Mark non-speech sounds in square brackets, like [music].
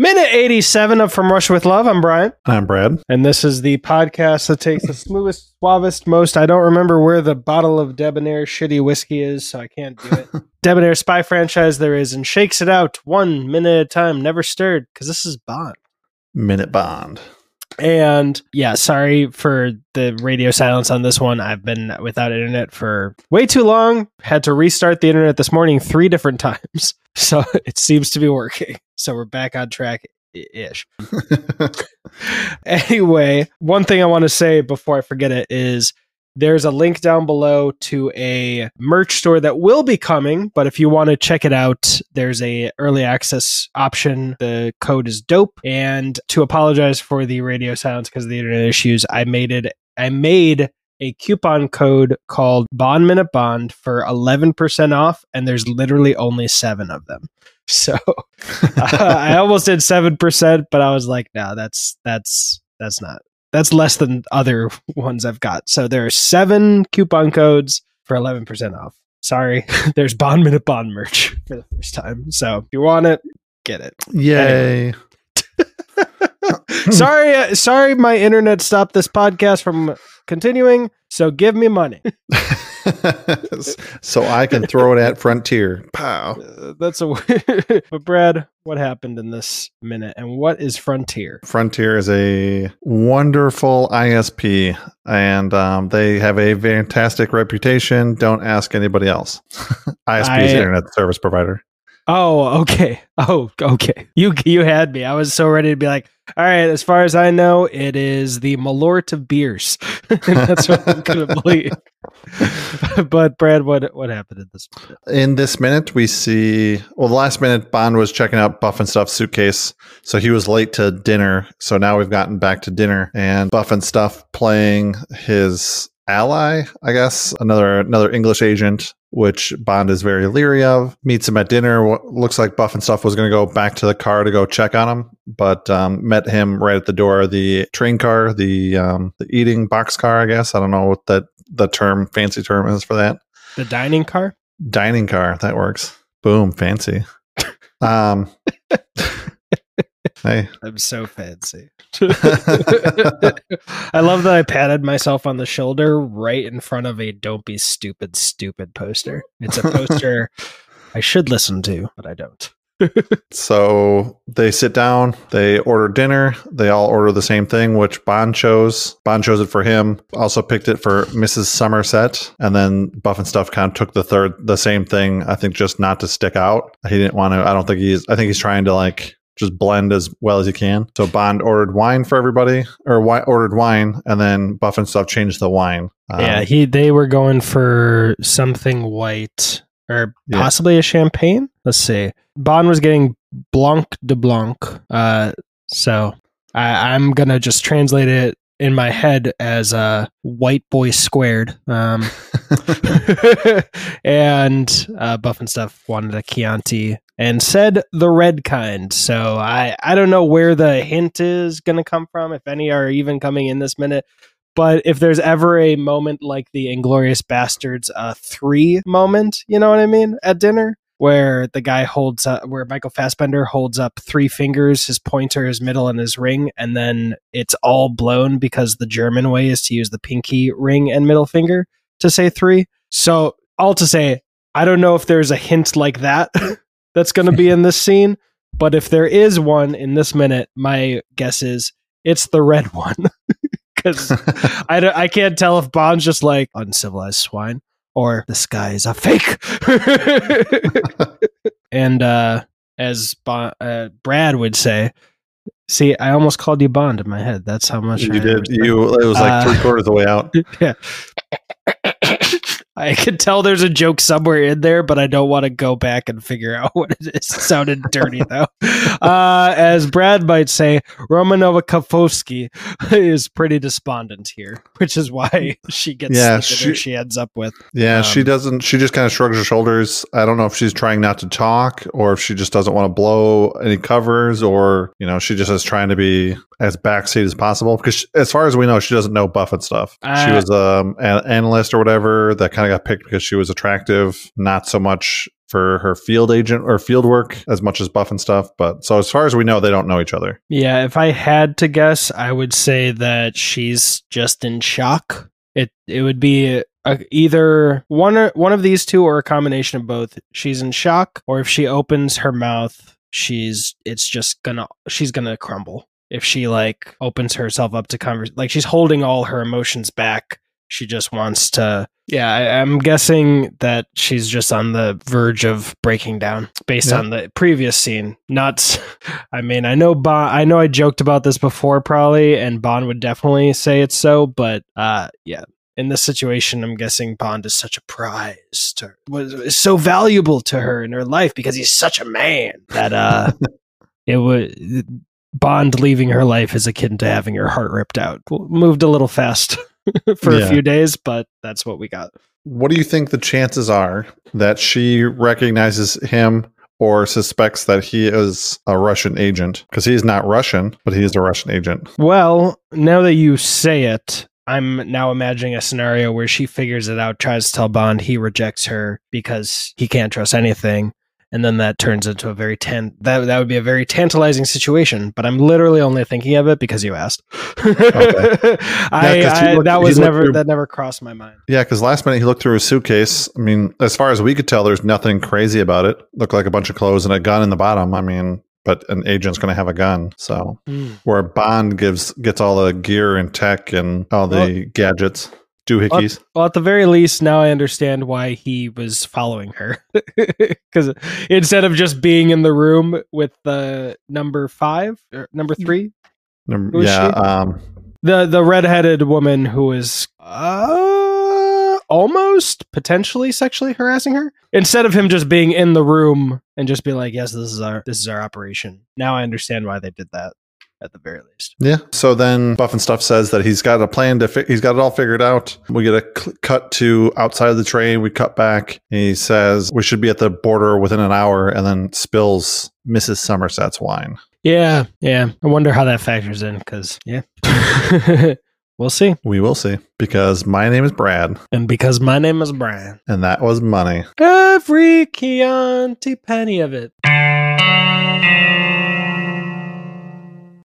Minute 87 of From Russia with Love. I'm Brian. I'm Brad. And this is the podcast that takes the smoothest, suavest, most. I don't remember where the bottle of debonair shitty whiskey is, so I can't do it. [laughs] debonair spy franchise there is and shakes it out one minute at a time, never stirred, because this is Bond. Minute Bond. And yeah, sorry for the radio silence on this one. I've been without internet for way too long. Had to restart the internet this morning three different [laughs] times. So [laughs] it seems to be working. So we're back on track ish. [laughs] anyway, one thing I want to say before I forget it is there's a link down below to a merch store that will be coming, but if you want to check it out, there's a early access option. The code is dope. And to apologize for the radio silence because of the internet issues, I made it I made a coupon code called Bond Minute Bond for 11% off, and there's literally only seven of them. [laughs] So uh, [laughs] I almost did 7%, but I was like, no, that's, that's, that's not, that's less than other ones I've got. So there are seven coupon codes for 11% off. Sorry, [laughs] there's Bond Minute Bond merch for the first time. So if you want it, get it. Yay. Anyway. [laughs] [laughs] sorry, uh, sorry, my internet stopped this podcast from continuing. So give me money. [laughs] so I can throw it at Frontier. Pow. Uh, that's a. [laughs] but Brad, what happened in this minute, and what is Frontier? Frontier is a wonderful ISP, and um, they have a fantastic reputation. Don't ask anybody else. ISP [laughs] I, is internet service provider. Oh, okay. Oh, okay. You you had me. I was so ready to be like, all right. As far as I know, it is the Malort of beers. That's what I'm gonna [laughs] believe. but Brad, what what happened in this? Minute? In this minute, we see. Well, the last minute, Bond was checking out Buff and Stuff's suitcase, so he was late to dinner. So now we've gotten back to dinner, and Buff and Stuff playing his ally, I guess, another another English agent, which Bond is very leery of. Meets him at dinner. What looks like Buff and stuff was going to go back to the car to go check on him, but um, met him right at the door. The train car, the um, the eating box car, I guess. I don't know what that the term fancy term is for that. The dining car. Dining car. That works. Boom, fancy. [laughs] um. Hey. I'm so fancy. [laughs] [laughs] I love that I patted myself on the shoulder right in front of a don't be stupid, stupid poster. It's a poster [laughs] I should listen to, but I don't. so they sit down, they order dinner, they all order the same thing, which Bond chose. Bond chose it for him, also picked it for Mrs. Somerset, and then Buff and Stuff kind of took the third, the same thing, I think just not to stick out. He didn't want to, I don't think he's, I think he's trying to like just blend as well as you can. So Bond ordered wine for everybody, or wi- ordered wine, and then Buff and stuff changed the wine. Um, yeah, he they were going for something white or possibly yeah. a champagne. Let's see. Bond was getting Blanc de Blanc. Uh, so I, I'm gonna just translate it in my head as a white boy squared. Um, [laughs] [laughs] and uh, Buff and stuff wanted a Chianti and said the red kind. So I, I don't know where the hint is going to come from, if any are even coming in this minute. But if there's ever a moment like the Inglourious Basterds uh, 3 moment, you know what I mean, at dinner, where the guy holds up, where Michael Fassbender holds up three fingers, his pointer, his middle, and his ring, and then it's all blown because the German way is to use the pinky ring and middle finger to say three. So, all to say, I don't know if there's a hint like that [laughs] that's going to be in this [laughs] scene, but if there is one in this minute, my guess is it's the red [laughs] one. Because I, I can't tell if Bond's just like uncivilized swine or the sky is a fake. [laughs] and uh, as bon- uh, Brad would say, see, I almost called you Bond in my head. That's how much you I did. You it was like uh, three quarters of the way out. Yeah. I can tell there's a joke somewhere in there, but I don't want to go back and figure out [laughs] what it is. It sounded dirty [laughs] though. Uh, as Brad might say, Romanova Kafovsky [laughs] is pretty despondent here, which is why she gets yeah, she, she ends up with. Yeah, um, she doesn't. She just kind of shrugs her shoulders. I don't know if she's trying not to talk or if she just doesn't want to blow any covers or you know she just is trying to be as backseat as possible because she, as far as we know, she doesn't know Buff and stuff. Uh, she was um, an analyst or whatever that kind of got picked because she was attractive, not so much for her field agent or field work as much as Buff and stuff. But so as far as we know, they don't know each other. Yeah, if I had to guess, I would say that she's just in shock. It it would be either one or, one of these two or a combination of both. She's in shock, or if she opens her mouth, she's it's just gonna she's gonna crumble. If she like opens herself up to converse, like she's holding all her emotions back. She just wants to. Yeah, I, I'm guessing that she's just on the verge of breaking down based Yeah. on the previous scene. Not, [laughs] i mean, I know Bond. I know I joked about this before, probably, and Bond would definitely say it's so. But uh, yeah, in this situation, I'm guessing Bond is such a prize to her, was so valuable to her in her life because he's such a man that uh, [laughs] it would Bond leaving her life is akin to having her heart ripped out. Moved a little fast [laughs] [laughs] for Yeah. a few days, but that's what we got. What do you think the chances are that she recognizes him or suspects that he is a Russian agent? Because he's not Russian, but he is a Russian agent. Well, now that you say it, I'm now imagining a scenario where she figures it out, tries to tell Bond he rejects her because he can't trust anything. And then that turns into a very tan that that would be a very tantalizing situation. But I'm literally only thinking of it because you asked. [laughs] I, 'cause he I looked- that was never through- that never crossed my mind. Yeah, because last minute he looked through his suitcase. I mean, as far as we could tell, there's nothing crazy about it. Looked like a bunch of clothes and a gun in the bottom. I mean, but an agent's going to have a gun. So hmm. where Bond gives gets all the gear and tech and all the gadgets, doohickeys. Well, at the very least, now I understand why he was following her. [laughs] Because instead of just being in the room with the number five or number three, Num- who is yeah, she? um, the the redheaded woman who is uh, almost potentially sexually harassing her, instead of him just being in the room and just be like, "Yes, this is our this is our operation." Now I understand why they did that. At the very least, yeah. So then Buff and Stuff says that he's got a plan to. Fi- he's got it all figured out. We get a cl- cut to outside of the train. We cut back. He says we should be at the border within an hour, and then spills Mrs. Somerset's wine. yeah, yeah. I wonder how that factors in because yeah, [laughs] we'll see. We will see because my name is Brad, And because my name is Brian. and that was money. Every Chianti penny of it.